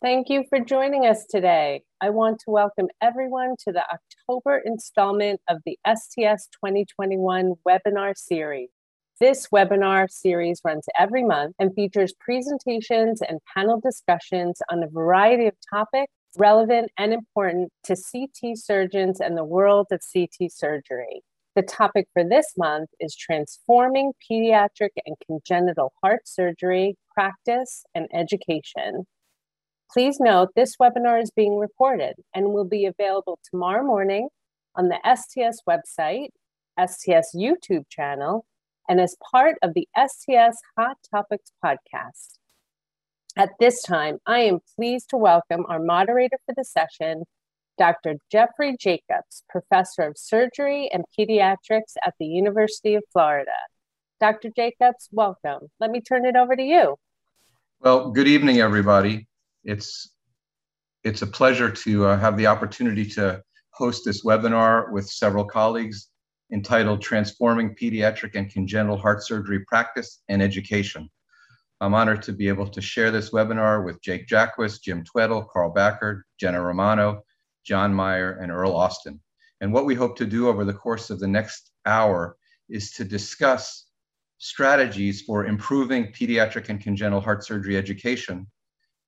Thank you for joining us today. I want to welcome everyone to the October installment of the STS 2021 webinar series. This webinar series runs every month and features presentations and panel discussions on a variety of topics relevant and important to CT surgeons and the world of CT surgery. The topic for this month is transforming pediatric and congenital heart surgery practice and education. Please note this webinar is being recorded and will be available tomorrow morning on the STS website, STS YouTube channel, and as part of the STS Hot Topics podcast. At this time, I am pleased to welcome our moderator for the session, Dr. Jeffrey Jacobs, Professor of Surgery and Pediatrics at the University of Florida. Dr. Jacobs, welcome. Let me turn it over to you. Well, good evening, everybody. It's it's a pleasure to uh, have the opportunity to host this webinar with several colleagues entitled Transforming Pediatric and Congenital Heart Surgery Practice and Education. I'm honored to be able to share this webinar with Jake Jaquiss, Jim Tweddell, Carl Backer, Jenna Romano, John Mayer, and Erle Austin. And what we hope to do over the course of the next hour is to discuss strategies for improving pediatric and congenital heart surgery education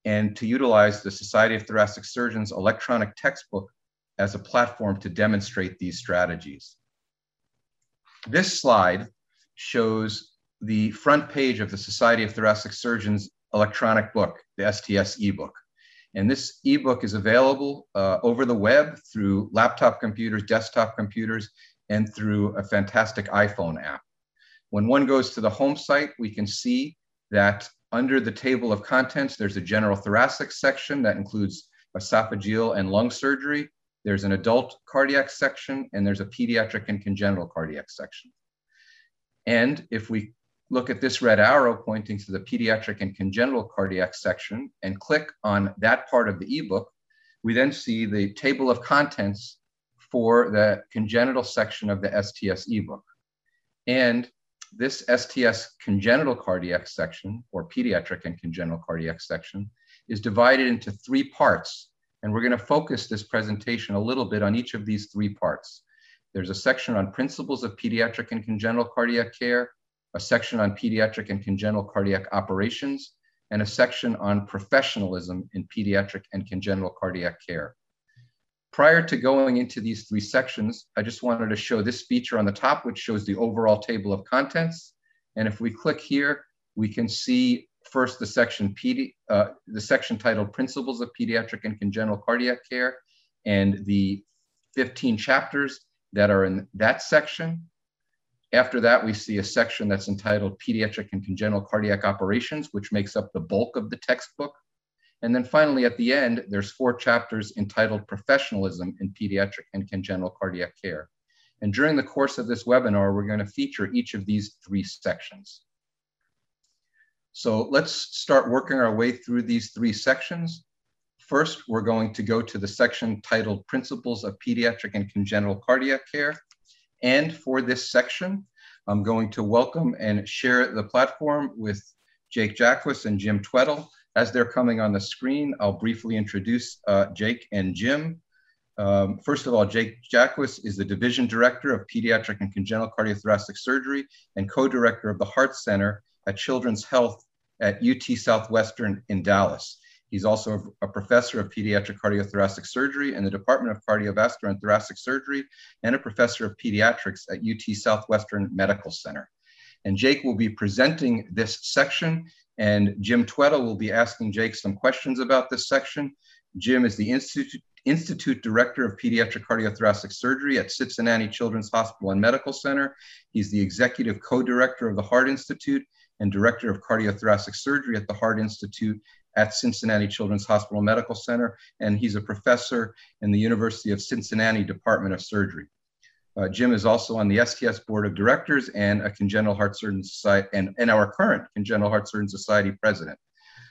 and to utilize the Society of Thoracic Surgeons electronic textbook as a platform to demonstrate these strategies. This slide shows the front page of the Society of Thoracic Surgeons electronic book, the STS ebook. And this ebook is available uh, over the web through laptop computers, desktop computers, and through a fantastic iPhone app. When one goes to the home site, we can see that under the table of contents, there's a general thoracic section that includes esophageal and lung surgery. There's an adult cardiac section, and there's a pediatric and congenital cardiac section. And if we look at this red arrow pointing to the pediatric and congenital cardiac section and click on that part of the ebook, we then see the table of contents for the congenital section of the STS ebook. And this STS congenital cardiac section, or pediatric and congenital cardiac section, is divided into three parts. And we're going to focus this presentation a little bit on each of these three parts. There's a section on principles of pediatric and congenital cardiac care, a section on pediatric and congenital cardiac operations, and a section on professionalism in pediatric and congenital cardiac care. Prior to going into these three sections, I just wanted to show this feature on the top, which shows the overall table of contents. And if we click here, we can see first the section, PD, uh, the section titled Principles of Pediatric and Congenital Cardiac Care and the 15 chapters that are in that section. After that, we see a section that's entitled Pediatric and Congenital Cardiac Operations, which makes up the bulk of the textbook. And then finally, at the end, there's four chapters entitled Professionalism in Pediatric and Congenital Cardiac Care. And during the course of this webinar, we're going to feature each of these three sections. So let's start working our way through these three sections. First, we're going to go to the section titled Principles of Pediatric and Congenital Cardiac Care. And for this section, I'm going to welcome and share the platform with Jake Jaquiss and Jim Tweddell, as they're coming on the screen, I'll briefly introduce uh, Jake and Jim. Um, first of all, Jake Jaquiss is the Division Director of Pediatric and Congenital Cardiothoracic Surgery and co-director of the Heart Center at Children's Health at UT Southwestern in Dallas. He's also a professor of pediatric cardiothoracic surgery in the Department of Cardiovascular and Thoracic Surgery and a professor of pediatrics at UT Southwestern Medical Center. And Jake will be presenting this section and Jim Tweddell will be asking Jake some questions about this section. Jim is the Institute, Institute Director of Pediatric Cardiothoracic Surgery at Cincinnati Children's Hospital and Medical Center. He's the Executive Co-Director of the Heart Institute and Director of Cardiothoracic Surgery at the Heart Institute at Cincinnati Children's Hospital Medical Center. And he's a professor in the University of Cincinnati Department of Surgery. Uh, Jim is also on the STS Board of Directors and a Congenital Heart Surgeon Society and, and our current Congenital Heart Surgeon Society president.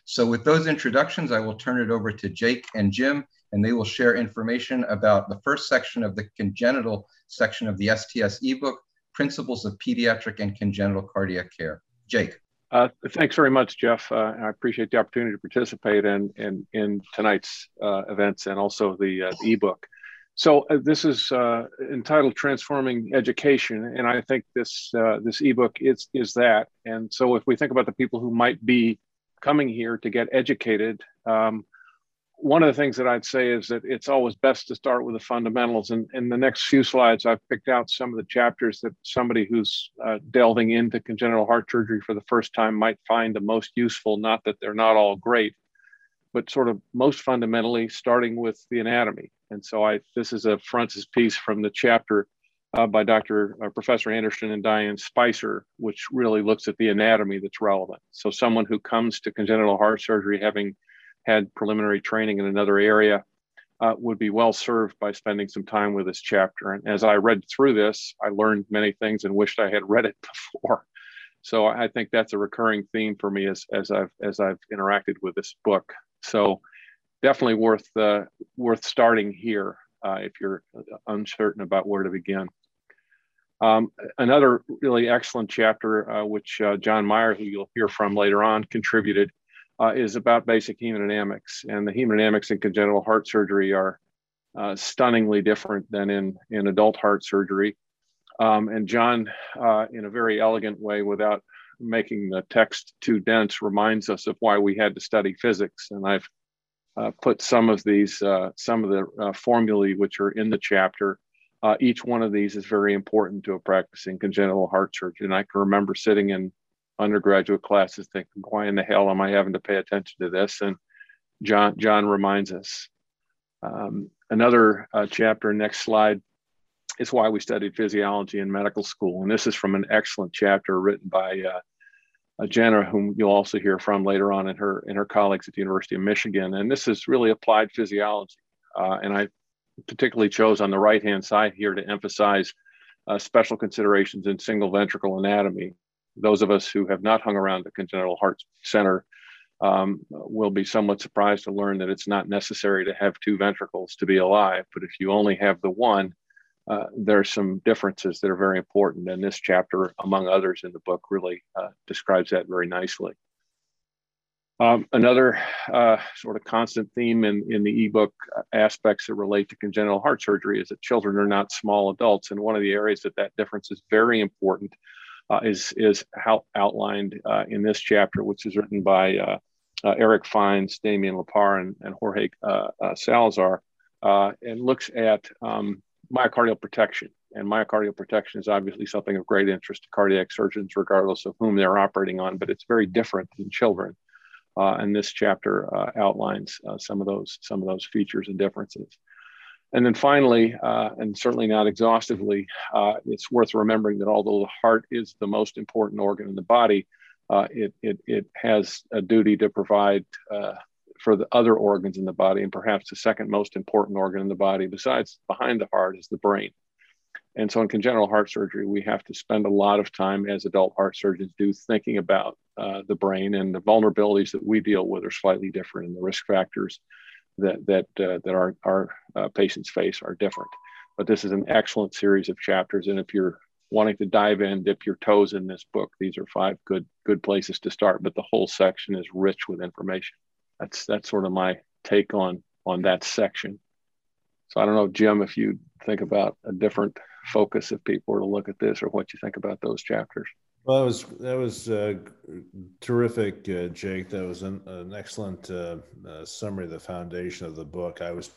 So with those introductions, I will turn it over to Jake and Jim, and they will share information about the first section of the congenital section of the STS ebook, Principles of Pediatric and Congenital Cardiac Care. Jake. Uh, thanks very much, Jeff. Uh, I appreciate the opportunity to participate in in, in tonight's uh, events and also the, uh, the ebook. So uh, this is uh, entitled "Transforming Education," and I think this this ebook is is that. And so, if we think about the people who might be coming here to get educated, um, one of the things that I'd say is that it's always best to start with the fundamentals. And in the next few slides, I've picked out some of the chapters that somebody who's uh, delving into congenital heart surgery for the first time might find the most useful. Not that they're not all great, but sort of most fundamentally starting with the anatomy. And so I this is a frontispiece from the chapter uh, by Dr. Uh, Professor Anderson and Diane Spicer, which really looks at the anatomy that's relevant. So someone who comes to congenital heart surgery having had preliminary training in another area uh, would be well served by spending some time with this chapter. And as I read through this, I learned many things and wished I had read it before. So I think that's a recurring theme for me as, as I've as I've interacted with this book. So definitely worth uh, worth starting here uh, if you're uncertain about where to begin. Um, another really excellent chapter, uh, which uh, John Mayer, who you'll hear from later on, contributed, uh, is about basic hemodynamics. And the hemodynamics in congenital heart surgery are uh, stunningly different than in, in adult heart surgery. Um, and John, in a very elegant way, without making the text too dense, reminds us of why we had to study physics. And I've uh, put some of these, uh, some of the uh, formulae which are in the chapter. each one of these is very important to a practicing congenital heart surgeon. And I can remember sitting in undergraduate classes thinking, why in the hell am I having to pay attention to this? And John, John reminds us. Um, another uh, chapter, next slide, is why we studied physiology in medical school. And this is from an excellent chapter written by uh, Jenna, whom you'll also hear from later on in her, in her colleagues at the University of Michigan. And this is really applied physiology. Uh, and I particularly chose on the right-hand side here to emphasize uh, special considerations in single ventricle anatomy those of us who have not hung around the congenital heart center um, will be somewhat surprised to learn that it's not necessary to have two ventricles to be alive. But if you only have the one, uh, there are some differences that are very important. And this chapter, among others in the book, really uh, describes that very nicely. Um, another uh, sort of constant theme in, in the ebook aspects that relate to congenital heart surgery is that children are not small adults. And one of the areas that that difference is very important uh, is is how outlined uh, in this chapter, which is written by uh, uh Eric Feins, Damien LaPar, and, and Jorge uh, uh, Salazar, and looks at um, myocardial protection. And myocardial protection is obviously something of great interest to cardiac surgeons, regardless of whom they're operating on, but it's very different in children. and this chapter outlines some of those some of those features and differences. And then finally, uh, and certainly not exhaustively, uh, it's worth remembering that although the heart is the most important organ in the body, uh, it, it, it has a duty to provide uh, for the other organs in the body, and perhaps the second most important organ in the body, besides behind the heart, is the brain. And so in congenital heart surgery, we have to spend a lot of time, as adult heart surgeons do, thinking about uh, the brain and the vulnerabilities that we deal with are slightly different, and the risk factors that that uh, that our our uh, patients face are different. But this is an excellent series of chapters, and if you're wanting to dive in, dip your toes in this book, these are five good good places to start. But the whole section is rich with information. That's that's sort of my take on on that section. So I don't know, Jim, if you think about a different focus if people were to look at this, or what you think about those chapters. Well, that was that was uh, terrific, uh, Jake. That was an, an excellent uh, uh summary of the foundation of the book. I was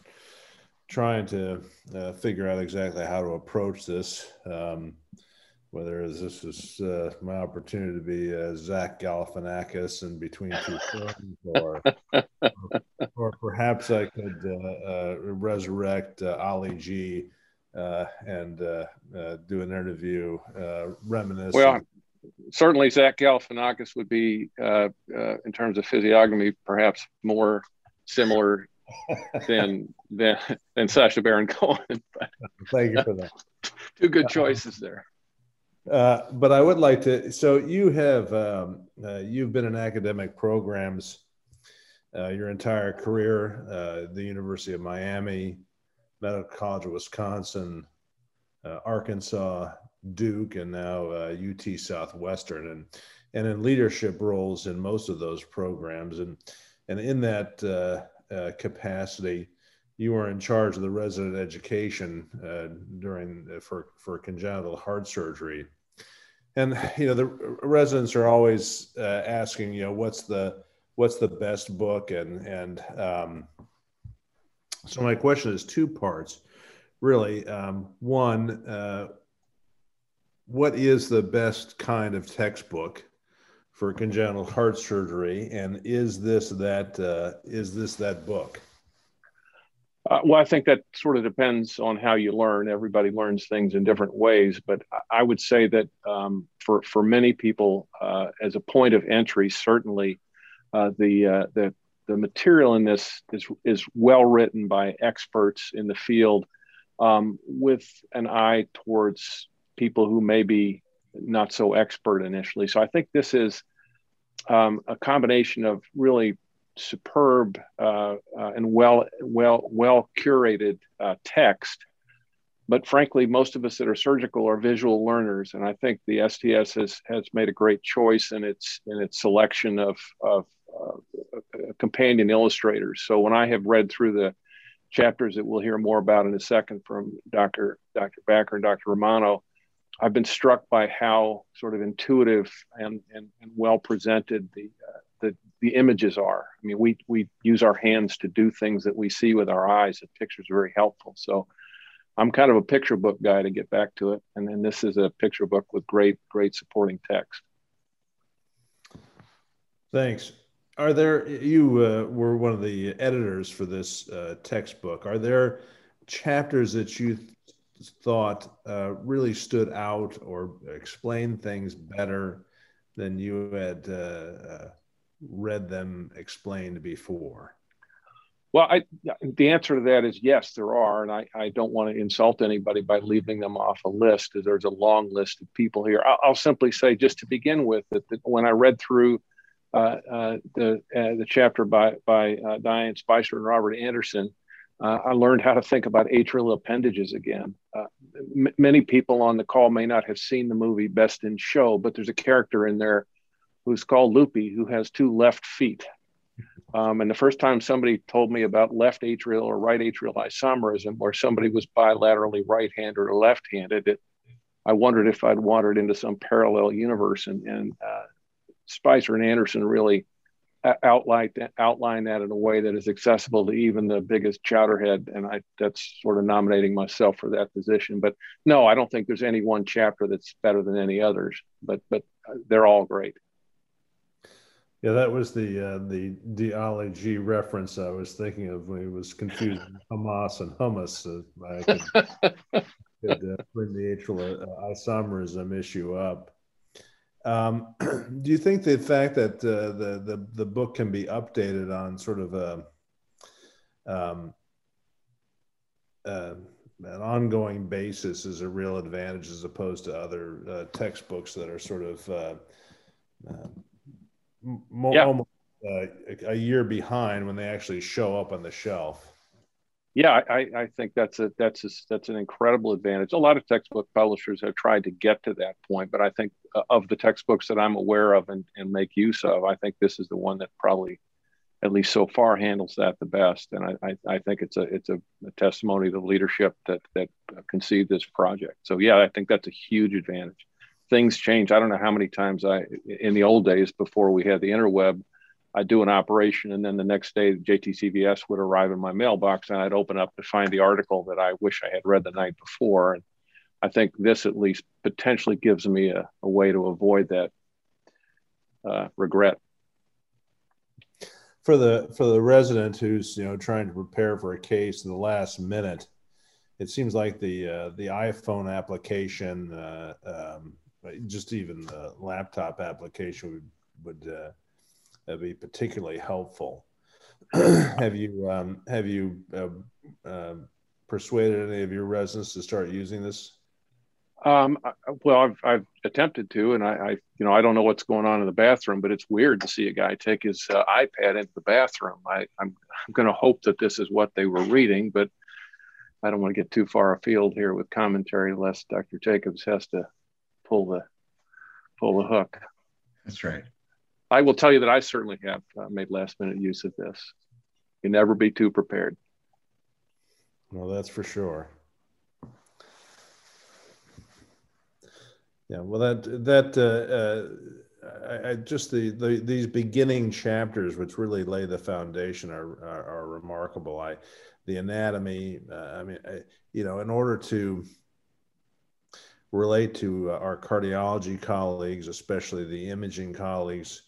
trying to uh, figure out exactly how to approach this. Um, whether this is uh, my opportunity to be uh, Zach Galifianakis in between two ferns, or, or, perhaps I could uh, uh, resurrect Ali G. and do an interview, reminiscing. Well, certainly Zach Galifianakis would be, uh, uh, in terms of physiognomy, perhaps more similar than than than Sacha Baron Cohen. Thank you for that. Two good choices there. Uh, but I would like to. So you have um, uh, you've been in academic programs uh, your entire career. Uh, the University of Miami, Medical College of Wisconsin, Arkansas, Duke and now uh, UT Southwestern. And and in leadership roles in most of those programs. And, and in that uh, uh, capacity, you were in charge of the resident education uh, during uh, for, for congenital heart surgery. And you know the residents are always uh, asking, you know, what's the what's the best book, and and um, so my question is two parts, really. Um, one, uh, what is the best kind of textbook for congenital heart surgery, and is this that uh, is this that book? Uh, well, I think that sort of depends on how you learn. Everybody learns things in different ways, but I would say that um, for for many people, uh, as a point of entry, certainly uh, the uh, the the material in this is is well written by experts in the field, um, with an eye towards people who may be not so expert initially. So I think this is um, a combination of really superb uh, uh, and well well well curated uh, text. But frankly most of us that are surgical are visual learners and i think the sts has has made a great choice in its in its selection of of uh, companion illustrators. So when i have read through the chapters that we'll hear more about in a second from dr dr backer and dr romano i've been struck by how sort of intuitive and and, and well presented the uh, the, the images are. I mean, we, we use our hands to do things that we see with our eyes, and pictures are very helpful. So I'm kind of a picture book guy to get back to it. And then this is a picture book with great, great supporting text. Thanks. Are there, you uh, were one of the editors for this uh, textbook. Are there chapters that you th- thought uh, really stood out or explained things better than you had uh, uh, read them explained before? Well, I, the answer to that is yes, there are. And I, I don't want to insult anybody by leaving them off a list, because there's a long list of people here. I'll, I'll, simply say, just to begin with, that, that when I read through uh, uh, the, uh, the chapter by, by uh, Diane Spicer and Robert Anderson, uh, I learned how to think about atrial appendages again. Uh, m- many people on the call may not have seen the movie Best in Show, but there's a character in there who's called Loopy, who has two left feet. Um, and the first time somebody told me about left atrial or right atrial isomerism, where somebody was bilaterally right-handed or left-handed, I wondered if I'd wandered into some parallel universe. And, and uh, Spicer and Anderson really outlined outline that in a way that is accessible to even the biggest chowderhead. And I that's sort of nominating myself for that position. But no, I don't think there's any one chapter that's better than any others. But but uh, they're all great. Yeah, that was the uh, the G reference I was thinking of when he was confusing Hamas and hummus. Uh, I could, could uh, bring the atrial uh, isomerism issue up. Um, do you think the fact that uh, the, the the book can be updated on sort of a um, uh, an ongoing basis is a real advantage as opposed to other uh, textbooks that are sort of uh, uh, mo- yeah. almost uh, a year behind when they actually show up on the shelf. Yeah, I, I think that's a that's a, that's an incredible advantage. A lot of textbook publishers have tried to get to that point, but I think uh, of the textbooks that I'm aware of and, and make use of, I think this is the one that probably, at least so far, handles that the best. And I, I, I think it's a it's a, a testimony to the leadership that that conceived this project. So yeah, I think that's a huge advantage things change. I don't know how many times I, in the old days before we had the interweb, I'd do an operation and then the next day JTCVS would arrive in my mailbox and I'd open up to find the article that I wish I had read the night before. And I think this at least potentially gives me a, a way to avoid that uh, regret. For the for the resident who's you know trying to prepare for a case in the last minute, it seems like the uh, the iPhone application uh, um, just even the laptop application would would uh, be particularly helpful. have you um, have you uh, uh, persuaded any of your residents to start using this? Um, well, I've, I've attempted to, and I, I, you know, I don't know what's going on in the bathroom, but it's weird to see a guy take his uh, iPad into the bathroom. I, I'm, I'm going to hope that this is what they were reading, but I don't want to get too far afield here with commentary, lest Dr. Jacobs has to pull the pull the hook. That's right. I will tell you that I certainly have uh, made last minute use of this. You never be too prepared. Well, that's for sure. Yeah, well, that that uh, uh, I, I, just the, the these beginning chapters, which really lay the foundation, are are, are remarkable. I the anatomy. Uh, I mean, I, you know, in order to relate to our cardiology colleagues, especially the imaging colleagues,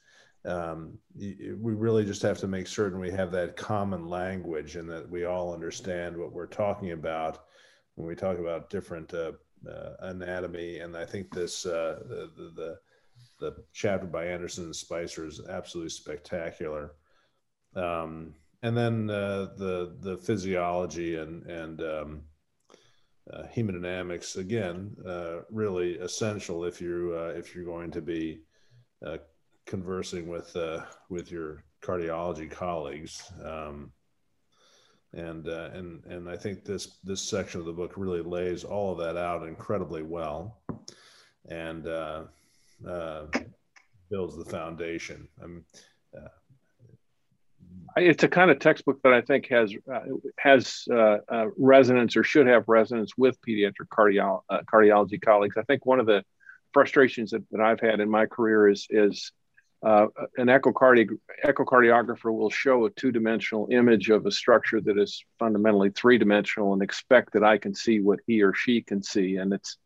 um, we really just have to make certain we have that common language and that we all understand what we're talking about when we talk about different uh, uh, anatomy. And I think this uh, the, the, the chapter by Anderson and Spicer is absolutely spectacular. Um, and then uh, the the physiology and and um, uh, hemodynamics again uh, really essential if you if you're going to be conversing with uh, with your cardiology colleagues. Um, and uh, and and I think this this section of the book really lays all of that out incredibly well, and uh, uh, builds the foundation. Uh, it's a kind of textbook that I think has uh, has uh, uh, resonance or should have resonance with pediatric cardio- uh, cardiology colleagues. I think one of the frustrations that, that I've had in my career is is uh, an echocardi- echocardiographer will show a two-dimensional image of a structure that is fundamentally three-dimensional and expect that I can see what he or she can see. And it's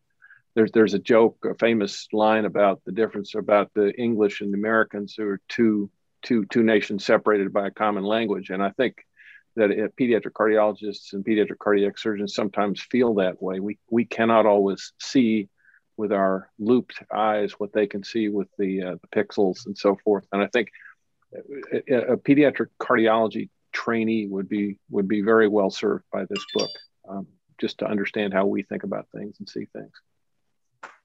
there's there's a joke, a famous line about the difference about the English and the Americans who are two two two nations separated by a common language. And I think that pediatric cardiologists and pediatric cardiac surgeons sometimes feel that way. We we cannot always see with our looped eyes what they can see with the, uh, the pixels and so forth. And I think a, a, pediatric cardiology trainee would be would be very well served by this book, um, just to understand how we think about things and see things.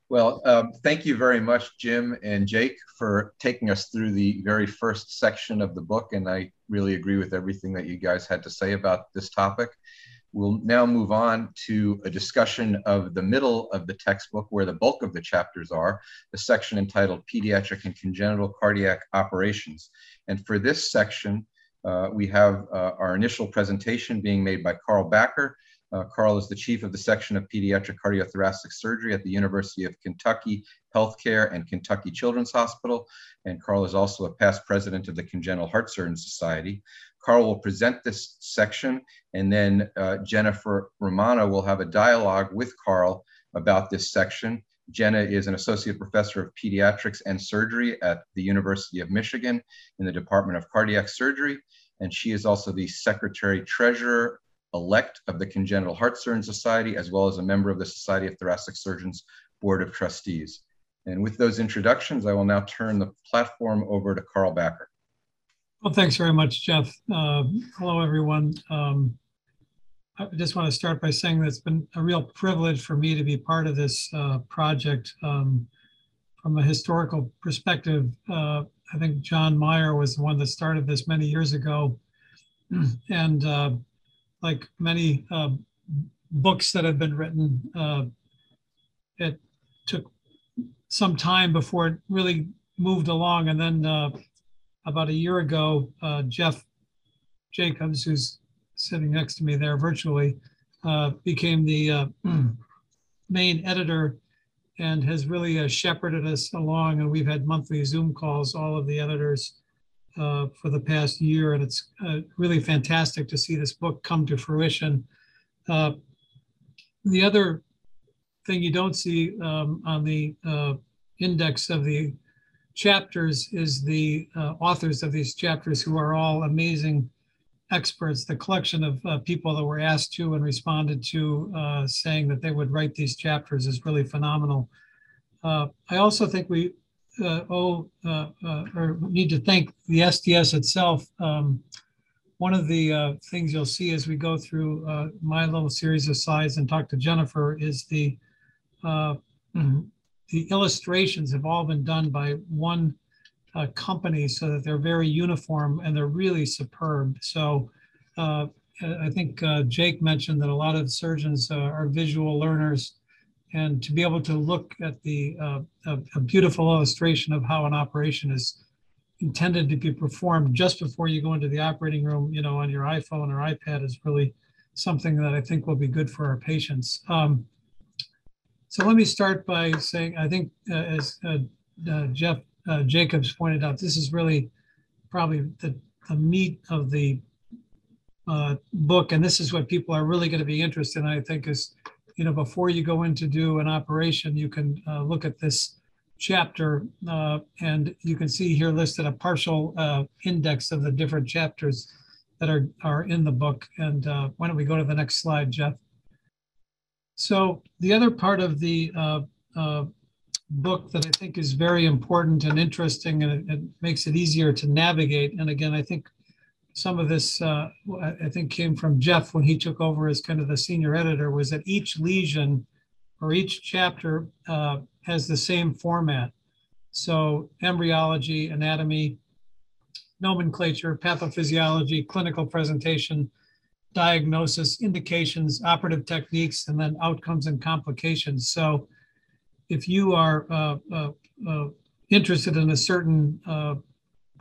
Well, um, thank you very much, Jim and Jake, for taking us through the very first section of the book. And I really agree with everything that you guys had to say about this topic. We'll now move on to a discussion of the middle of the textbook where the bulk of the chapters are, the section entitled Pediatric and Congenital Cardiac Operations. And for this section, uh, we have uh, our initial presentation being made by Carl Backer. Uh, Carl is the chief of the section of pediatric cardiothoracic surgery at the University of Kentucky Healthcare and Kentucky Children's Hospital. And Carl is also a past president of the Congenital Heart Surgeons Society. Carl will present this section, and then uh, Jennifer Romano will have a dialogue with Carl about this section. Jenna is an associate professor of pediatrics and surgery at the University of Michigan in the Department of Cardiac Surgery, and she is also the secretary treasurer elect of the Congenital Heart Surgeon Society, as well as a member of the Society of Thoracic Surgeons Board of Trustees. And with those introductions, I will now turn the platform over to Carl Backer. Well, thanks very much, Jeff. Uh, hello, everyone. Um, I just want to start by saying that it's been a real privilege for me to be part of this uh, project. Um, from a historical perspective, uh, I think John Mayer was the one that started this many years ago. And uh, like many uh, books that have been written, uh, it took some time before it really moved along. And then about a year ago, uh, Jeff Jacobs, who's sitting next to me there virtually, uh, became the uh, main editor and has really uh, shepherded us along. And we've had monthly Zoom calls, all of the editors, uh, for the past year. And it's uh, really fantastic to see this book come to fruition. the other thing you don't see um, on the index of the chapters is the uh, authors of these chapters who are all amazing experts, the collection of uh, people that were asked to and responded to uh, saying that they would write these chapters is really phenomenal. Uh, I also think we uh, owe uh, or need to thank the STS itself. Um, one of the things you'll see as we go through my little series of slides and talk to Jennifer is the the illustrations have all been done by one uh, company so that they're very uniform and they're really superb. So uh, I think uh, Jake mentioned that a lot of surgeons uh, are visual learners and to be able to look at the uh, a, a, beautiful illustration of how an operation is intended to be performed just before you go into the operating room, you know, on your iPhone or iPad is really something that I think will be good for our patients. Um, so let me start by saying I think uh, as uh, uh Jeff uh, Jacobs pointed out, this is really probably the, the meat of the uh, book, and this is what people are really going to be interested in. I think is you know, before you go in to do an operation, you can uh, look at this chapter uh, and you can see here listed a partial uh, index of the different chapters that are, are in the book. And uh, why don't we go to the next slide, Jeff? So the other part of the uh, uh, book that I think is very important and interesting and it, it makes it easier to navigate. And again, I think some of this, uh, I think, came from Jeff when he took over as kind of the senior editor, was that each lesion or each chapter uh, has the same format. So embryology, anatomy, nomenclature, pathophysiology, clinical presentation, diagnosis, indications, operative techniques, and then outcomes and complications. So if you are uh, uh, uh interested in a certain uh,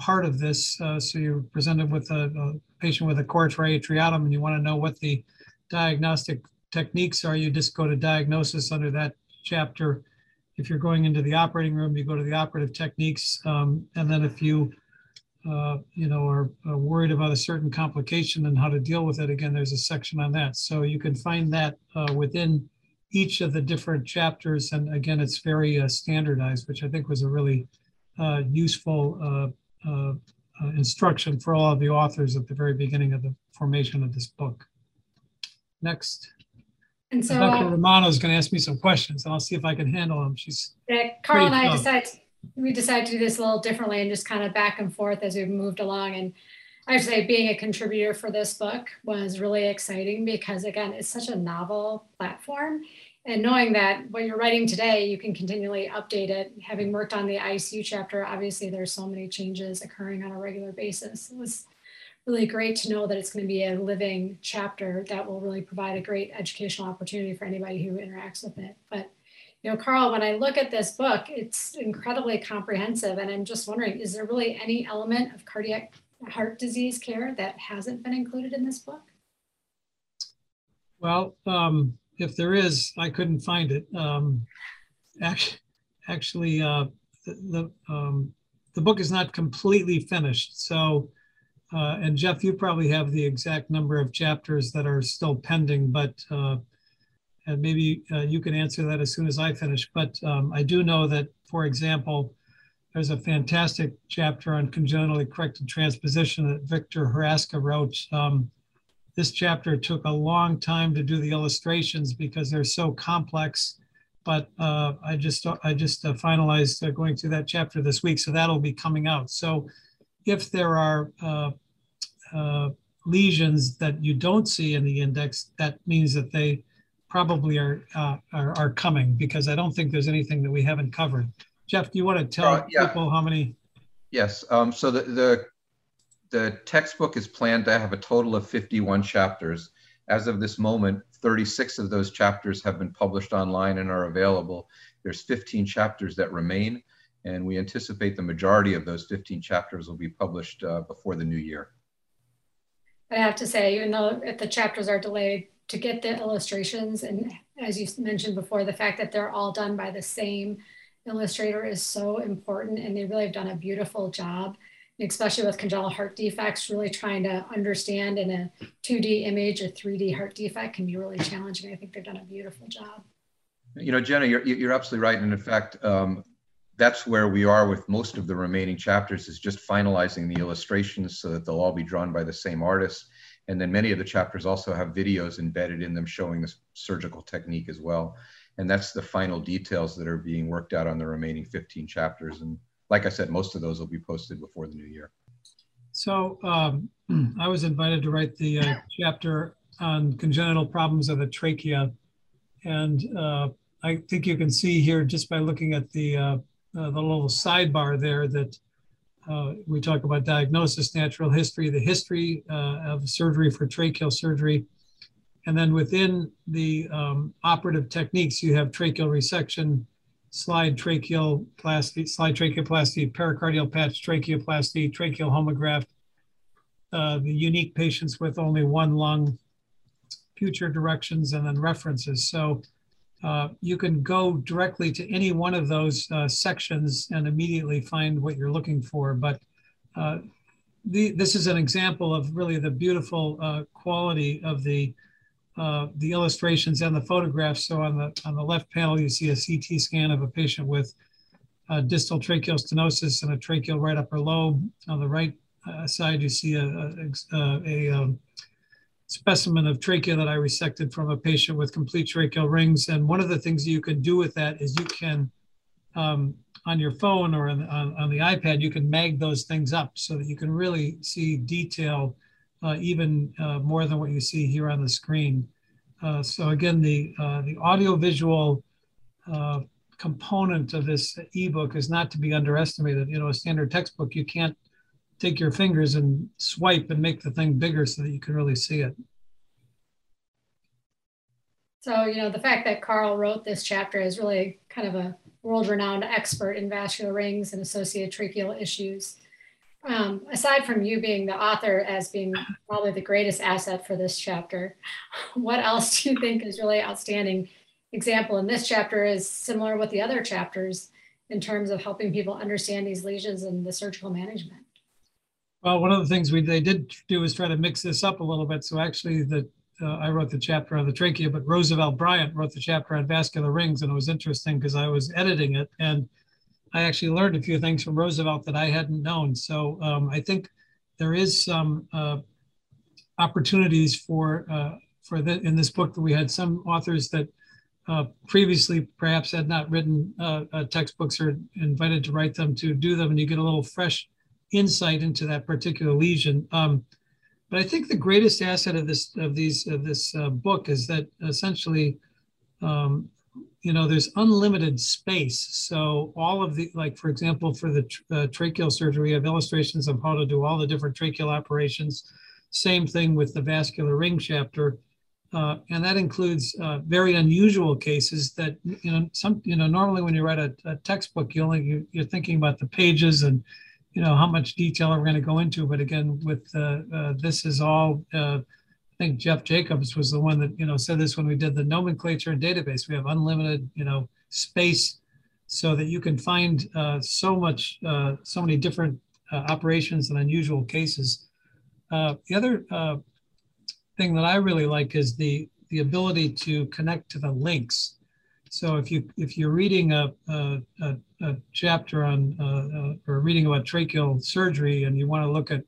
part of this. Uh, so you're presented with a, a patient with a cor triatriatum and you want to know what the diagnostic techniques are, you just go to diagnosis under that chapter. If you're going into the operating room, you go to the operative techniques. Um, and then if you, uh, you know, are, are, worried about a certain complication and how to deal with it, again, there's a section on that. So you can find that uh, within each of the different chapters. And again, it's very uh, standardized, which I think was a really uh, useful uh, uh, instruction for all of the authors at the very beginning of the formation of this book. Next. And so Dr. Romano is going to ask me some questions, and I'll see if I can handle them. She's yeah, Carl and I decided we decided to do this a little differently and just kind of back and forth as we've moved along. And I would say being a contributor for this book was really exciting because again, it's such a novel platform and knowing that what you're writing today, you can continually update it. Having worked on the ICU chapter, obviously there's so many changes occurring on a regular basis. It was really great to know that it's going to be a living chapter that will really provide a great educational opportunity for anybody who interacts with it. But you know, Carl, when I look at this book, it's incredibly comprehensive, and I'm just wondering, is there really any element of cardiac heart disease care that hasn't been included in this book? Well, um, if there is, I couldn't find it. Um, actually, actually uh, the the, um, the, book is not completely finished. So, uh, and Jeff, you probably have the exact number of chapters that are still pending, but uh, and maybe uh, you can answer that as soon as I finish. But um, I do know that, for example, there's a fantastic chapter on congenitally corrected transposition that Victor Hraska wrote. Um, this chapter took a long time to do the illustrations because they're so complex. But uh, I just I just uh, finalized uh, going through that chapter this week, so that'll be coming out. So if there are uh, uh, lesions that you don't see in the index, that means that they probably are, uh, are, are coming because I don't think there's anything that we haven't covered. Jeff, do you want to tell yeah. people how many? Yes. Um, so the, the the textbook is planned to have a total of 51 chapters. As of this moment, 36 of those chapters have been published online and are available. There's 15 chapters that remain, and we anticipate the majority of those 15 chapters will be published uh, before the new year. I have to say, even though if the chapters are delayed, to get the illustrations, and as you mentioned before, the fact that they're all done by the same illustrator is so important, and they really have done a beautiful job especially with congenital heart defects, really trying to understand in a 2D image a 3D heart defect can be really challenging. I think they've done a beautiful job. You know, Jenna, you're, you're absolutely right. And in fact, um, that's where we are with most of the remaining chapters is just finalizing the illustrations so that they'll all be drawn by the same artist. And then many of the chapters also have videos embedded in them showing the surgical technique as well. And that's the final details that are being worked out on the remaining 15 chapters. And like I said, most of those will be posted before the new year. So um, I was invited to write the uh, chapter on congenital problems of the trachea. And uh, I think you can see here just by looking at the, uh, uh the little sidebar there that uh, we talk about diagnosis, natural history, the history uh, of surgery for tracheal surgery. And then within the um, operative techniques, you have tracheal resection, slide tracheoplasty, slide tracheoplasty, pericardial patch tracheoplasty, tracheal homograft, uh, the unique patients with only one lung, future directions, and then references. So uh, you can go directly to any one of those uh, sections and immediately find what you're looking for. But uh, the, this is an example of really the beautiful uh, quality of the uh, the illustrations and the photographs. So on the on the left panel, you see a CT scan of a patient with distal tracheal stenosis and a tracheal right upper lobe. On the right side, you see a, a, a, a um, specimen of trachea that I resected from a patient with complete tracheal rings. And one of the things you can do with that is you can, um, on your phone or on, on, on, the iPad, you can mag those things up so that you can really see detail uh, even uh, more than what you see here on the screen. Uh, so again, the, uh, the audio-visual uh, component of this ebook is not to be underestimated. You know, a standard textbook, you can't take your fingers and swipe and make the thing bigger so that you can really see it. So, you know, the fact that Carl wrote this chapter is really kind of a world renowned expert in vascular rings and associated tracheal issues. Um, aside from you being the author as being probably the greatest asset for this chapter, what else do you think is really outstanding example in this chapter is similar with the other chapters in terms of helping people understand these lesions and the surgical management? Well, one of the things we they did do is try to mix this up a little bit. So actually, the uh, I wrote the chapter on the trachea, but Roosevelt Bryant wrote the chapter on vascular rings, and it was interesting because I was editing it, and I actually learned a few things from Roosevelt that I hadn't known. So um, I think there is some uh, opportunities for uh, for the, in this book that we had some authors that uh, previously perhaps had not written uh, uh, textbooks or invited to write them to do them, and you get a little fresh insight into that particular lesion. Um, but I think the greatest asset of this of these of this uh, book is that essentially, um, you know, there's unlimited space. So all of the like, for example, for the uh, tracheal surgery, we have illustrations of how to do all the different tracheal operations. Same thing with the vascular ring chapter. Uh, and that includes uh, very unusual cases that you know some you know normally when you write a, a textbook you only you, are thinking about the pages and you know how much detail are we going to go into but again with uh, this is all uh, think jeff jacobs was the one that you know said this when we did the nomenclature and database. We have unlimited you know space so that you can find uh, so much uh, so many different uh, operations and unusual cases. The other thing that i really like is the the ability to connect to the links. So if you if you're reading a, a, a, chapter on uh, uh, or reading about tracheal surgery and you want to look at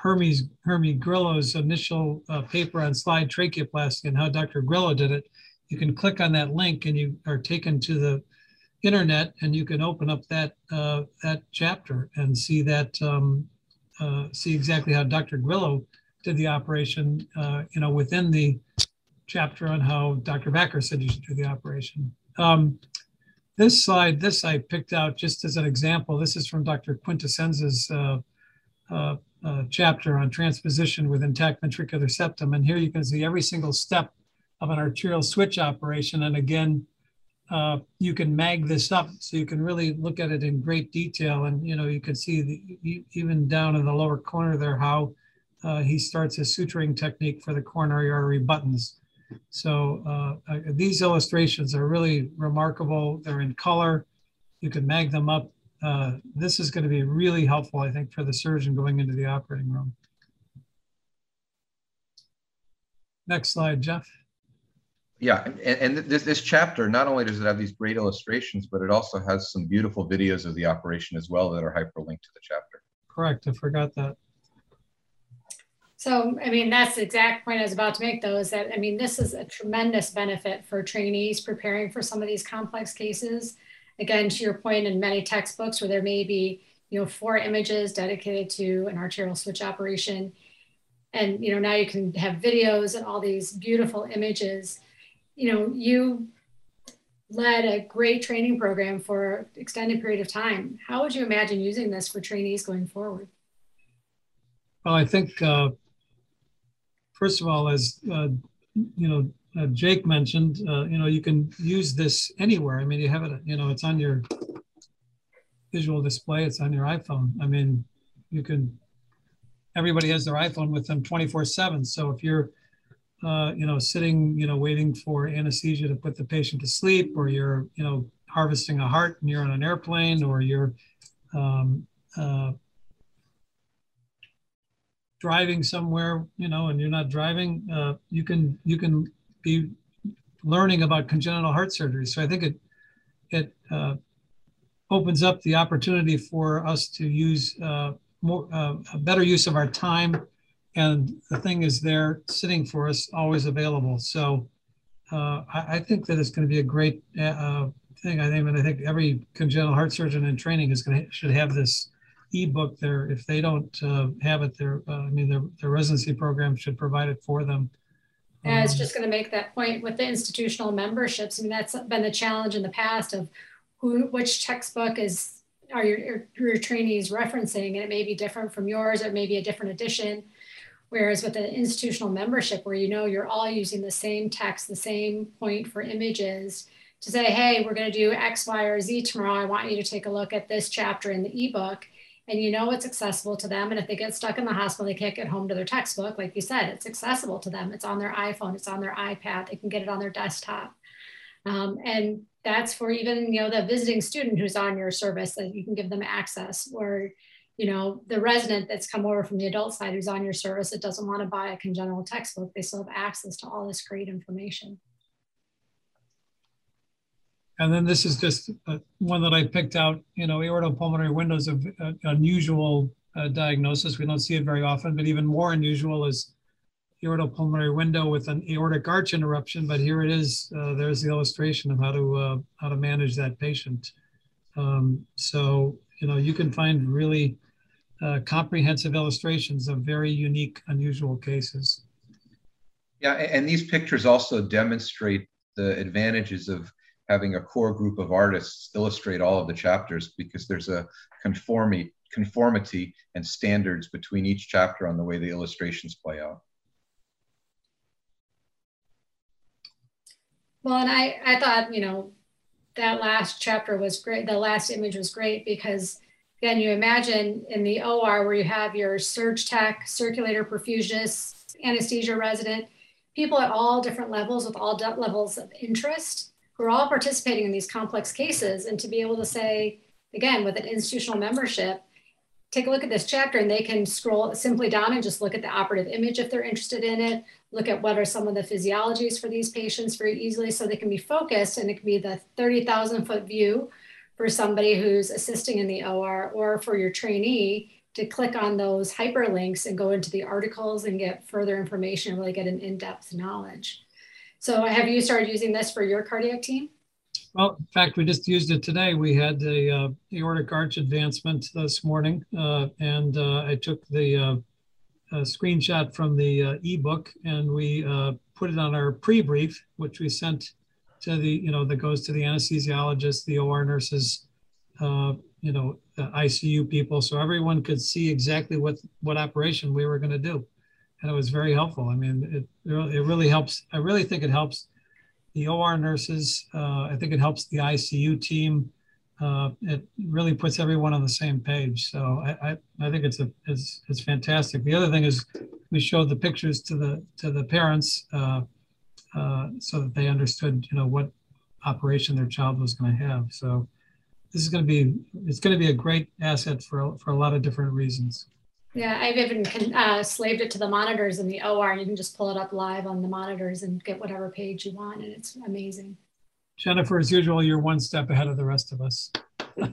Hermes Hermes Grillo's initial uh, paper on slide tracheoplasty and how Dr. Grillo did it, you can click on that link and you are taken to the internet and you can open up that uh, that chapter and see that um, uh, see exactly how Dr. Grillo did the operation, uh, you know, within the chapter on how Dr. Backer said you should do the operation. Um, this slide, this I picked out just as an example. This is from Dr. Quintessenza's uh, uh, uh, chapter on transposition with intact ventricular septum. And here you can see every single step of an arterial switch operation. And again, uh, you can mag this up so you can really look at it in great detail. And, you know, you can see the, even down in the lower corner there how uh, he starts his suturing technique for the coronary artery buttons. So uh, uh, these illustrations are really remarkable. They're in color. You can mag them up. Uh, this is going to be really helpful, I think, for the surgeon going into the operating room. Next slide, Jeff. Yeah, and, and this, this chapter, not only does it have these great illustrations, but it also has some beautiful videos of the operation as well that are hyperlinked to the chapter. Correct, I forgot that. So, I mean, that's the exact point I was about to make, though, is that, I mean, this is a tremendous benefit for trainees preparing for some of these complex cases. Again, to your point, in many textbooks where there may be, you know, four images dedicated to an arterial switch operation. And, you know, now you can have videos and all these beautiful images. You know, you led a great training program for extended period of time. How would you imagine using this for trainees going forward? Well, I think uh, first of all, as uh, you know, uh, Jake mentioned, uh, you know, you can use this anywhere. I mean, you have it, you know, it's on your visual display, it's on your iPhone. I mean, you can, everybody has their iPhone with them 24 seven. So if you're, uh, you know, sitting, you know, waiting for anesthesia to put the patient to sleep, or you're, you know, harvesting a heart and you're on an airplane, or you're um, uh, driving somewhere, you know, and you're not driving, uh, you can you can be learning about congenital heart surgery. So I think it it uh, opens up the opportunity for us to use uh, more uh, a better use of our time and the thing is there sitting for us, always available. So uh, I, I, think that it's going to be a great uh, thing. I think, and I think every congenital heart surgeon in training is going to should have this ebook there. If they don't uh, have it, their uh, I mean, their, their residency program should provide it for them. Yeah, it's um, just going to make that point with the institutional memberships. I mean, that's been the challenge in the past of who, which textbook is are your, your trainees referencing, and it may be different from yours, or it may be a different edition. Whereas with an institutional membership where you know you're all using the same text, the same point for images to say, hey, we're going to do X, Y, or Z tomorrow. I want you to take a look at this chapter in the ebook. And you know it's accessible to them. And if they get stuck in the hospital, they can't get home to their textbook. Like you said, it's accessible to them. It's on their iPhone, it's on their iPad. They can get it on their desktop. Um, and that's for even you know the visiting student who's on your service that you can give them access or you know, the resident that's come over from the adult side who's on your service that doesn't want to buy a congenital textbook, they still have access to all this great information. And then this is just uh, one that I picked out, you know, aortopulmonary windows of uh, unusual uh, diagnosis. We don't see it very often, but even more unusual is aortopulmonary window with an aortic arch interruption. But here it is. Uh, there's the illustration of how to uh, how to manage that patient. Um, so you know, you can find really uh, comprehensive illustrations of very unique, unusual cases. Yeah, and these pictures also demonstrate the advantages of having a core group of artists illustrate all of the chapters because there's a conformity, conformity and standards between each chapter on the way the illustrations play out. Well, and I, I thought, you know, that last chapter was great. The last image was great because Again, you imagine in the OR where you have your surge tech, circulator perfusionist, anesthesia resident, people at all different levels with all levels of interest who are all participating in these complex cases. And to be able to say, again, with an institutional membership, take a look at this chapter and they can scroll simply down and just look at the operative image if they're interested in it, look at what are some of the physiologies for these patients very easily so they can be focused and it can be the 30,000 foot view for somebody who's assisting in the OR or for your trainee to click on those hyperlinks and go into the articles and get further information and really get an in-depth knowledge. So have you started using this for your cardiac team? Well, in fact, we just used it today. We had the uh, aortic arch advancement this morning, uh, and uh, I took the uh, screenshot from the uh, ebook and we uh, put it on our pre-brief, which we sent to the, you know, that goes to the anesthesiologist, the OR nurses, uh, you know, ICU people, so everyone could see exactly what what operation we were going to do, and it was very helpful. I mean, it it really helps. I really think it helps the OR nurses. Uh, I think it helps the ICU team. Uh, it really puts everyone on the same page. So I, I, I think it's a it's, it's fantastic. The other thing is we showed the pictures to the to the parents uh, uh, so that they understood, you know, what operation their child was going to have. So this is going to be, it's going to be a great asset for, for a lot of different reasons. Yeah, I've even uh, slaved it to the monitors in the OR and you can just pull it up live on the monitors and get whatever page you want. And it's amazing. Jennifer, as usual, you're one step ahead of the rest of us.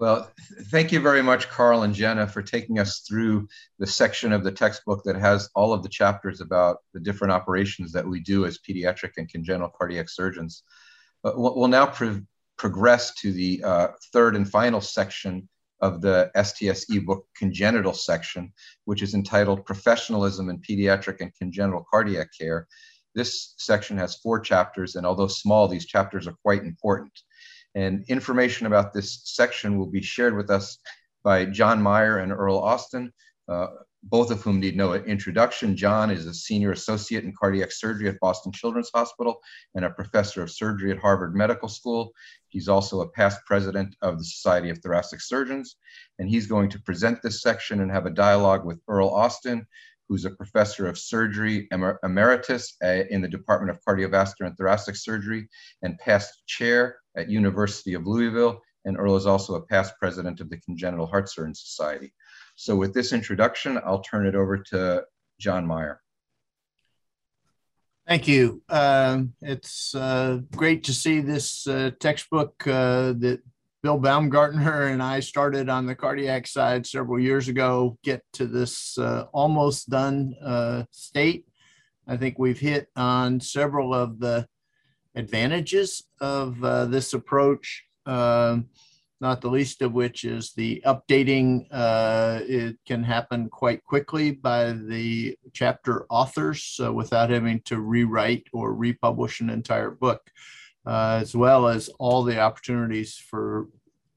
Well, thank you very much, Carl and Jenna, for taking us through the section of the textbook that has all of the chapters about the different operations that we do as pediatric and congenital cardiac surgeons. But we'll now pro progress to the uh, third and final section of the STS ebook congenital section, which is entitled Professionalism in Pediatric and Congenital Cardiac Care. This section has four chapters, and although small, these chapters are quite important. And information about this section will be shared with us by John Mayer and Erle Austin, uh, both of whom need no introduction. John is a senior associate in cardiac surgery at Boston Children's Hospital and a professor of surgery at Harvard Medical School. He's also a past president of the Society of Thoracic Surgeons, and he's going to present this section and have a dialogue with Erle Austin, who's a professor of surgery emer emeritus uh, in the Department of Cardiovascular and Thoracic Surgery and past chair at University of Louisville. And Erle is also a past president of the Congenital Heart Surgeon Society. So with this introduction, I'll turn it over to John Mayer. Thank you. Uh, it's uh, great to see this uh, textbook uh, that Bill Baumgartner and I started on the cardiac side several years ago get to this uh, almost done uh, state. I think we've hit on several of the advantages of this approach. Um, not the least of which is the updating. Uh, it can happen quite quickly by the chapter authors uh, without having to rewrite or republish an entire book, uh, as well as all the opportunities for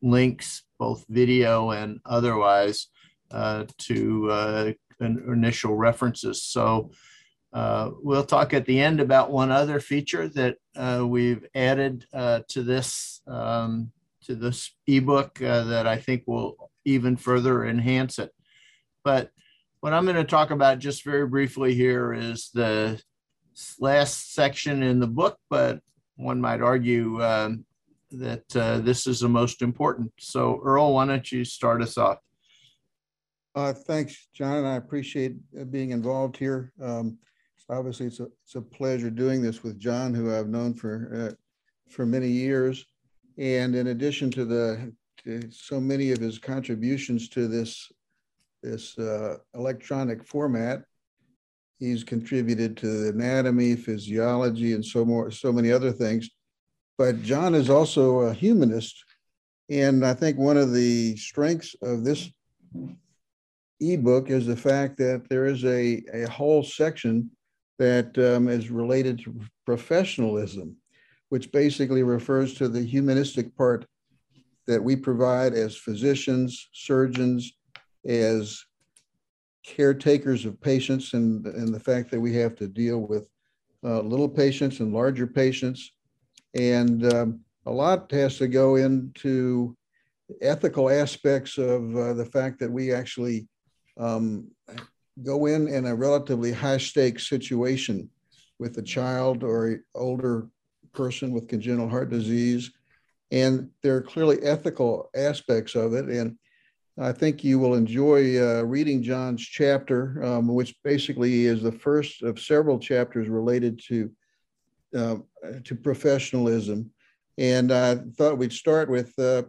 links, both video and otherwise, uh, to uh, initial references. So uh, we'll talk at the end about one other feature that we've added to this um, to this ebook uh, that I think will even further enhance it. But what I'm going to talk about just very briefly here is the last section in the book, but one might argue um, that uh, this is the most important. So, Erle, why don't you start us off? Uh, thanks, John. and I appreciate uh, being involved here. Um, obviously, it's a, it's a pleasure doing this with John, who I've known for uh, for many years. And in addition to the to so many of his contributions to this this uh, electronic format, he's contributed to anatomy, physiology, and so more so many other things. But John is also a humanist, and I think one of the strengths of this ebook is the fact that there is a, a whole section that um, is related to professionalism which basically refers to the humanistic part that we provide as physicians, surgeons, as caretakers of patients, and, and the fact that we have to deal with uh, little patients and larger patients. And um, a lot has to go into ethical aspects of uh, the fact that we actually um, go in in a relatively high stakes situation with a child or older person with congenital heart disease. And there are clearly ethical aspects of it. And I think you will enjoy uh, reading John's chapter, um, which basically is the first of several chapters related to uh, to professionalism. And I thought we'd start with uh,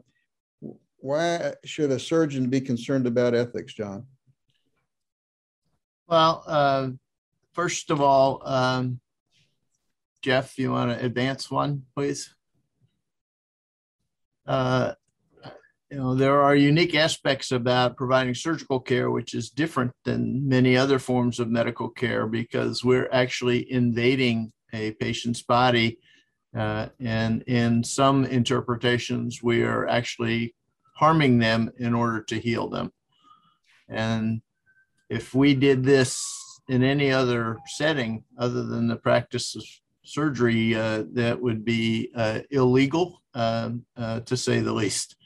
why should a surgeon be concerned about ethics, John? Well, uh, first of all, um, Jeff, you want to advance one, please? Uh, you know, there are unique aspects about providing surgical care, which is different than many other forms of medical care because we're actually invading a patient's body. Uh, and in some interpretations, we are actually harming them in order to heal them. And if we did this in any other setting other than the practice of surgery uh, that would be uh, illegal, um, uh, to say the least.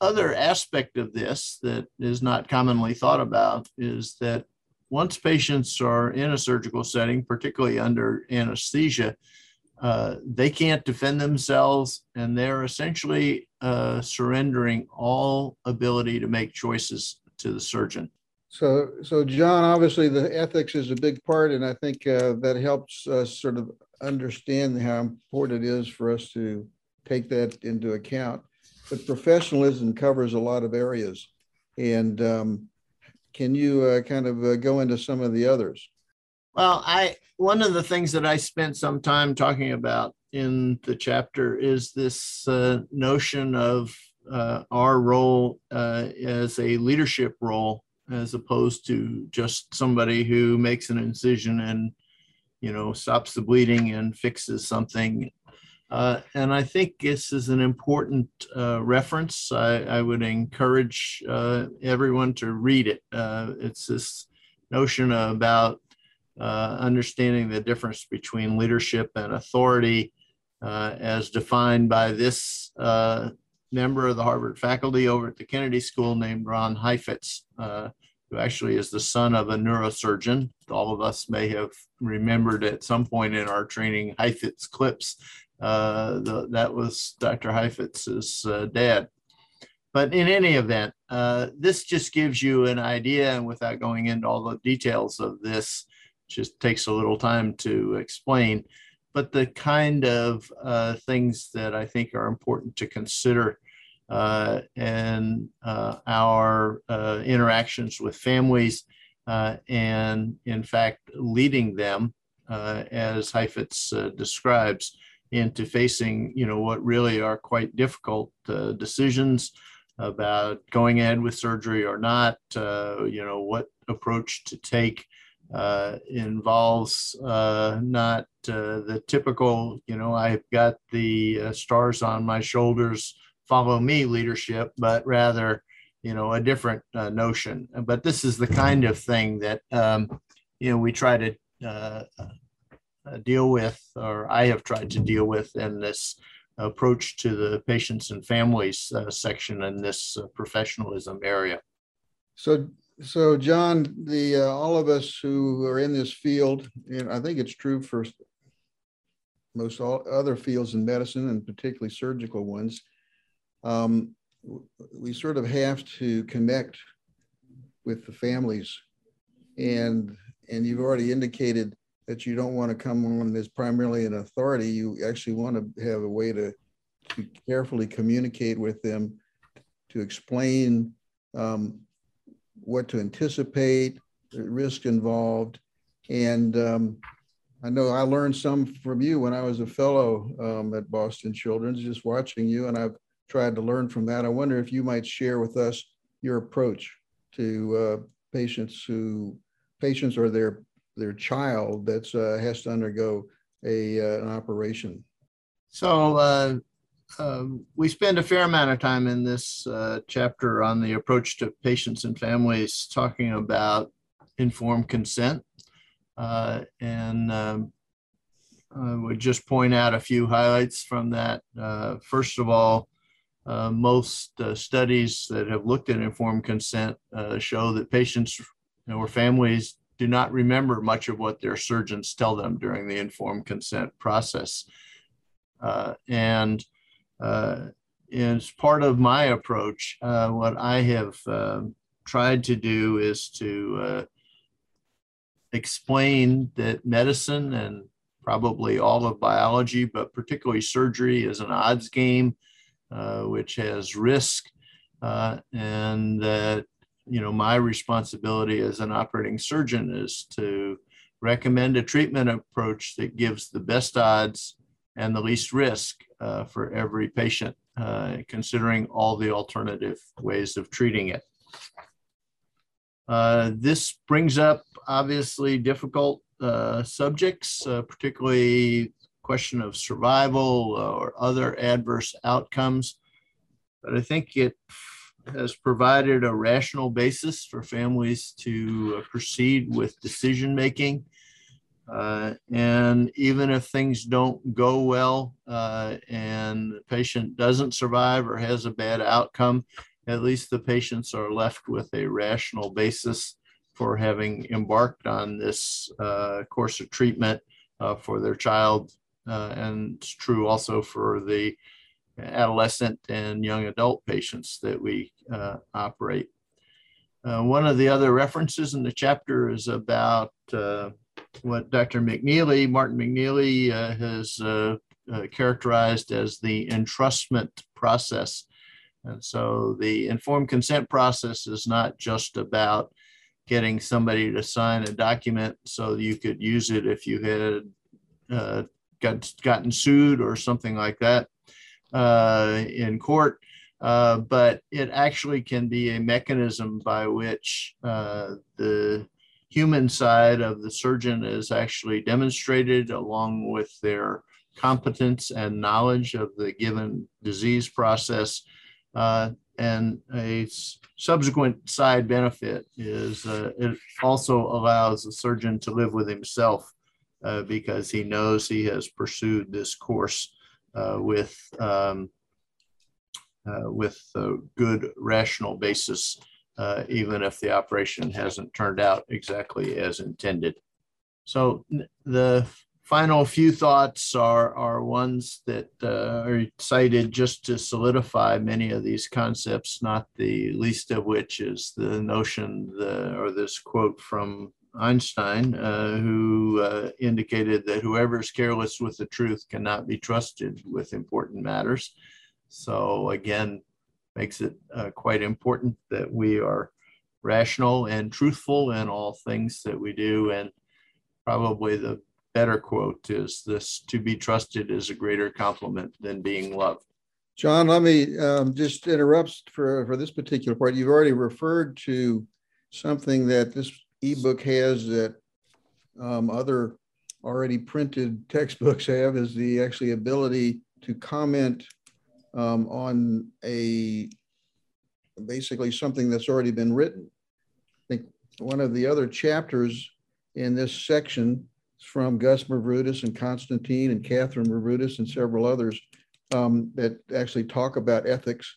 Other aspect of this that is not commonly thought about is that once patients are in a surgical setting, particularly under anesthesia, uh, they can't defend themselves and they're essentially uh, surrendering all ability to make choices to the surgeon. So, so John, obviously the ethics is a big part, and I think uh, that helps us sort of understand how important it is for us to take that into account. But professionalism covers a lot of areas, and um, can you uh, kind of uh, go into some of the others? Well, I one of the things that I spent some time talking about in the chapter is this uh, notion of uh, our role uh, as a leadership role as opposed to just somebody who makes an incision and you know stops the bleeding and fixes something Uh, and I think this is an important uh, reference. I, I, would encourage uh, everyone to read it. Uh, it's this notion about uh, understanding the difference between leadership and authority uh, as defined by this member of the Harvard faculty over at the Kennedy School named Ron Heifetz, who actually is the son of a neurosurgeon. All of us may have remembered at some point in our training Heifetz clips uh, the, that was Dr. Heifetz's uh, dad. But in any event, uh, this just gives you an idea, and without going into all the details of this, just takes a little time to explain. But the kind of uh, things that I think are important to consider and uh, our interactions with families, and in fact, leading them, as Heifetz describes, into facing, you know, what really are quite difficult uh, decisions about going ahead with surgery or not, uh, you know, what approach to take uh, involves uh, not uh, the typical, you know, I've got the uh, stars on my shoulders, follow me leadership, but rather, you know, a different notion. But this is the kind of thing that, um, you know, we try to uh, deal with, or I have tried to deal with in this approach to the patients and families uh, section in this uh, professionalism area. So, so John, the uh, all of us who are in this field, and I think it's true for most all other fields in medicine, and particularly surgical ones, um, we sort of have to connect with the families, and and you've already indicated that you don't want to come on as primarily an authority. You actually want to have a way to, to carefully communicate with them, to explain um, what to anticipate, the risk involved. And um, I know I learned some from you when I was a fellow um, at Boston Children's, just watching you, and I've tried to learn from that. I wonder if you might share with us your approach to uh, patients who patients or their their child that uh, has to undergo a uh, an operation. So uh, um, we spend a fair amount of time in this uh, chapter on the approach to patients and families, talking about informed consent, and um, I would just point out a few highlights from that. Uh, first of all. Most studies that have looked at informed consent show that patients or families do not remember much of what their surgeons tell them during the informed consent process. Uh, and uh, as part of my approach, uh, what I have uh, tried to do is to uh, explain that medicine and probably all of biology, but particularly surgery, is an odds game, uh, which has risk, and that you know, my responsibility as an operating surgeon is to recommend a treatment approach that gives the best odds and the least risk uh, for every patient, uh, considering all the alternative ways of treating it. Uh, this brings up obviously difficult uh, subjects, uh, particularly question of survival or other adverse outcomes. But I think it has provided a rational basis for families to uh, proceed with decision making. Uh, and even if things don't go well uh, and the patient doesn't survive or has a bad outcome, at least the patients are left with a rational basis for having embarked on this uh, course of treatment uh, for their child. Uh, and it's true also for the adolescent and young adult patients that we uh, operate. Uh, one of the other references in the chapter is about uh, what Dr. McKneally, Martin McKneally, uh, has uh, uh, characterized as the entrustment process. And so the informed consent process is not just about getting somebody to sign a document so you could use it if you had got, gotten sued or something like that uh, in court, uh, but it actually can be a mechanism by which uh, the human side of the surgeon is actually demonstrated along with their competence and knowledge of the given disease process. Uh, and a subsequent side benefit is uh, it also allows the surgeon to live with himself uh, because he knows he has pursued this course uh, with um, uh, with a good rational basis, uh, even if the operation hasn't turned out exactly as intended. So the final few thoughts are, are ones that uh, are cited just to solidify many of these concepts, not the least of which is the notion the, or this quote from Einstein, uh, who uh, indicated that whoever is careless with the truth cannot be trusted with important matters. So again, makes it uh, quite important that we are rational and truthful in all things that we do. And probably the better quote is this to be trusted is a greater compliment than being loved. John, let me um, just interrupt for, for this particular part. You've already referred to something that this ebook has that um, other already printed textbooks have is the actually ability to comment um, on a basically something that's already been written. I think one of the other chapters in this section is from Gus Mavroudis and Constantine and Catherine Mavroudis and several others um, that actually talk about ethics.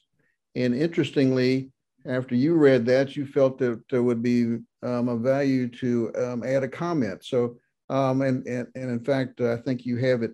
And interestingly, after you read that, you felt that there would be um, a value to um, add a comment. So, um, and, and, and in fact, I think you have it,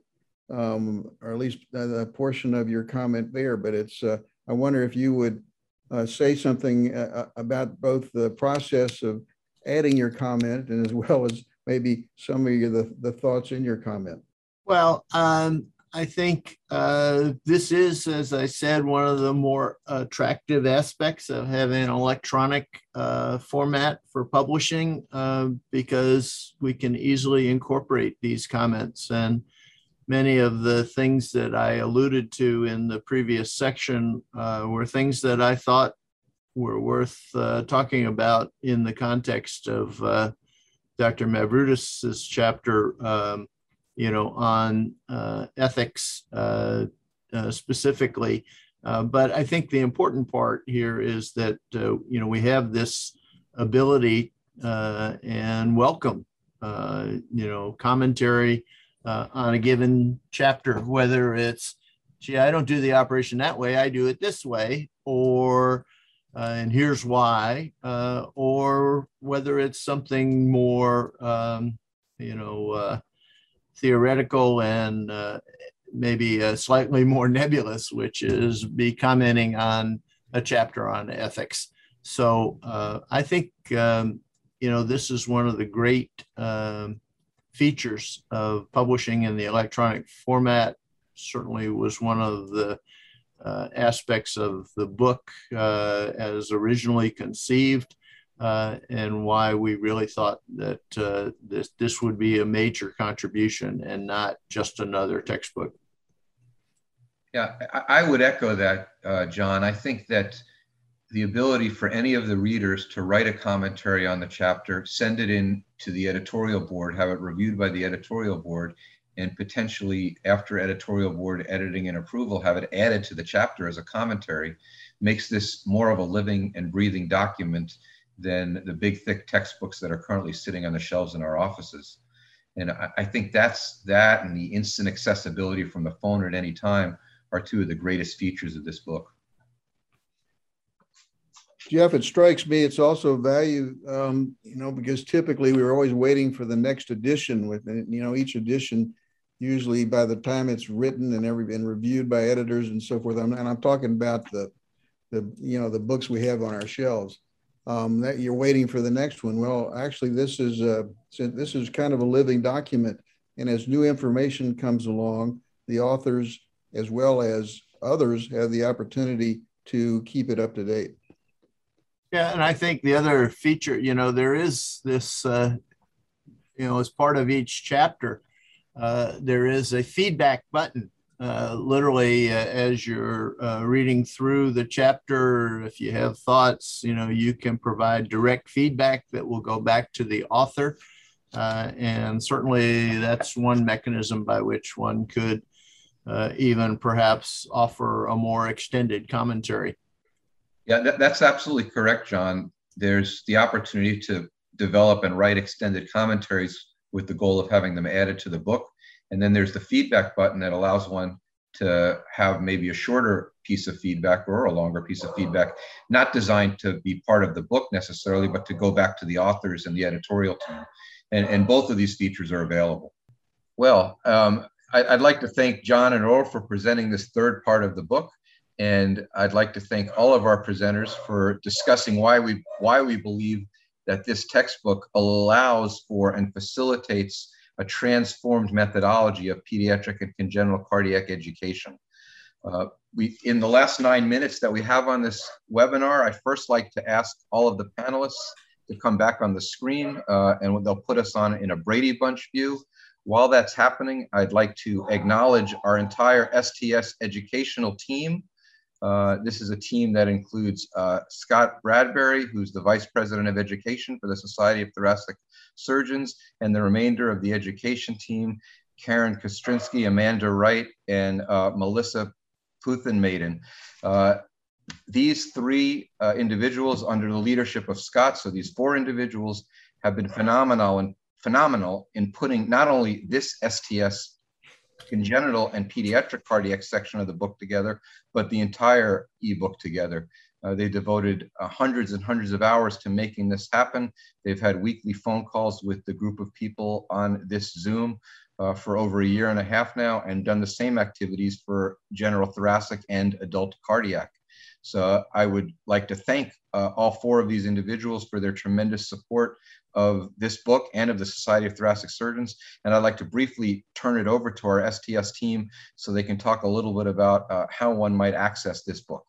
um, or at least a portion of your comment there, but it's, uh, I wonder if you would uh, say something uh, uh about both the process of adding your comment and as well as maybe some of your, the, the thoughts in your comment. Well, um, I think uh, this is, as I said, one of the more attractive aspects of having an electronic uh, format for publishing uh, because we can easily incorporate these comments. And many of the things that I alluded to in the previous section uh, were things that I thought were worth uh, talking about in the context of uh, Dr. Mavroudis's chapter, um, you know, on uh, ethics uh, uh, specifically. Uh, but I think the important part here is that uh, you know we have this ability uh, and welcome, you know, commentary on a given chapter, whether it's, gee, I don't do the operation that way, I do it this way, or uh, and here's why, uh, or whether it's something more, um, you know, theoretical and uh, maybe slightly more nebulous, which is be commenting on a chapter on ethics. So uh, I think, um, you know, this is one of the great um, features of publishing in the electronic format. Certainly was one of the uh, aspects of the book uh, as originally conceived uh, and why we really thought that uh, this, this would be a major contribution and not just another textbook. Yeah, I, would echo that, uh, John. I think that the ability for any of the readers to write a commentary on the chapter, send it in to the editorial board, have it reviewed by the editorial board, and potentially after editorial board editing and approval have it added to the chapter as a commentary makes this more of a living and breathing document than the big thick textbooks that are currently sitting on the shelves in our offices and I, I think that's that and the instant accessibility from the phone at any time are two of the greatest features of this book Jeff, it strikes me it's also value, um, you know, because typically we were always waiting for the next edition. With you know, each edition usually by the time it's written and every been reviewed by editors and so forth. I'm, and I'm talking about the, the you know the books we have on our shelves. Um, that you're waiting for the next one. Well, actually, this is a, this is kind of a living document, and as new information comes along, the authors as well as others have the opportunity to keep it up to date. Yeah, and I think the other feature, you know, there is this, uh, you know, as part of each chapter, uh, there is a feedback button. Uh, literally, uh, as you're uh, reading through the chapter, if you have thoughts, you know, you can provide direct feedback that will go back to the author. Uh, and certainly, that's one mechanism by which one could uh, even perhaps offer a more extended commentary. Yeah, that, that's absolutely correct, John. There's the opportunity to develop and write extended commentaries with the goal of having them added to the book. And then there's the feedback button that allows one to have maybe a shorter piece of feedback or a longer piece of feedback, not designed to be part of the book necessarily, but to go back to the authors and the editorial team. And, and both of these features are available. Well, um, I, would like to thank John and Erle for presenting this third part of the book. And I'd like to thank all of our presenters for discussing why we, why we believe that this textbook allows for and facilitates a transformed methodology of pediatric and congenital cardiac education. Uh, we, in the last nine minutes that we have on this webinar, I'd first like to ask all of the panelists to come back on the screen uh, and they'll put us on in a Brady Bunch view. While that's happening, I'd like to acknowledge our entire STS educational team. Uh, this is a team that includes uh, Scott Bradbury, who's the Vice President of Education for the Society of Thoracic Surgeons, and the remainder of the education team, Karen Kostrinsky, Amanda Wright, and uh, Melissa Puthenmaiden. Uh, these three uh, individuals under the leadership of Scott, so these four individuals have been phenomenal and phenomenal in putting not only this STS congenital and pediatric cardiac section of the book together, but the entire ebook together. Uh, they devoted uh, hundreds and hundreds of hours to making this happen. They've had weekly phone calls with the group of people on this Zoom uh, for over a year and a half now and done the same activities for general thoracic and adult cardiac. So I would like to thank uh, all four of these individuals for their tremendous support of this book and of the Society of Thoracic Surgeons. And I'd like to briefly turn it over to our STS team so they can talk a little bit about uh, how one might access this book.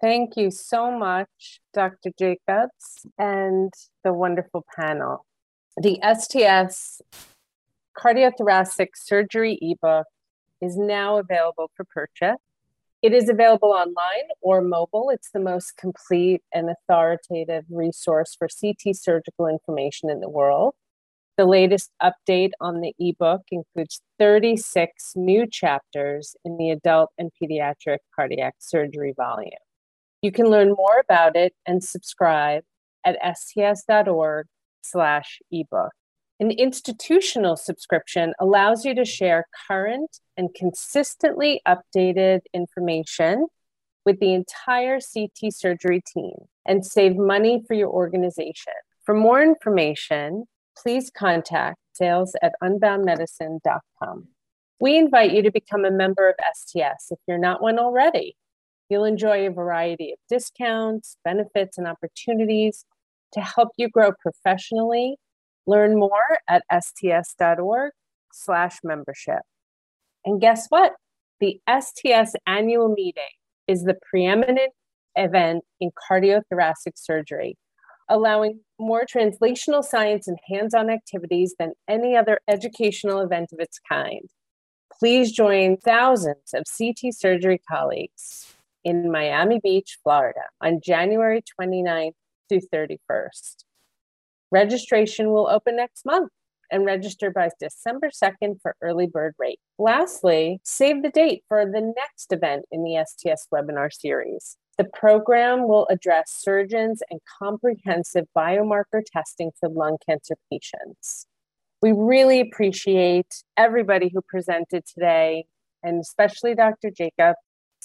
Thank you so much, Dr. Jacobs, and the wonderful panel. The STS Cardiothoracic Surgery ebook is now available for purchase. It is available online or mobile. It's the most complete and authoritative resource for CT surgical information in the world. The latest update on the ebook includes 36 new chapters in the adult and pediatric cardiac surgery volume. You can learn more about it and subscribe at sts.org slash ebook. An institutional subscription allows you to share current and consistently updated information with the entire CT surgery team and save money for your organization. For more information, please contact sales at unboundmedicine.com. We invite you to become a member of STS if you're not one already. You'll enjoy a variety of discounts, benefits, and opportunities to help you grow professionally Learn more at sts.org slash membership. And guess what? The STS annual meeting is the preeminent event in cardiothoracic surgery, allowing more translational science and hands on activities than any other educational event of its kind. Please join thousands of CT surgery colleagues in Miami Beach, Florida on January 29th through 31st. Registration will open next month and register by December 2nd for early bird rate. Lastly, save the date for the next event in the STS webinar series. The program will address surgeons and comprehensive biomarker testing for lung cancer patients. We really appreciate everybody who presented today, and especially Dr. Jacob.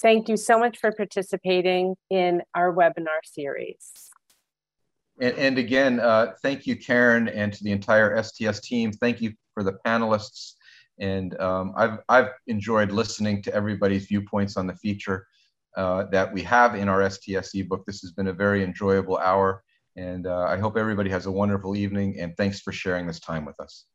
Thank you so much for participating in our webinar series. And, and again, uh, thank you, Karen, and to the entire STS team. Thank you for the panelists. And um, I've, I've enjoyed listening to everybody's viewpoints on the feature uh, that we have in our STS ebook. This has been a very enjoyable hour. And uh, I hope everybody has a wonderful evening. And thanks for sharing this time with us.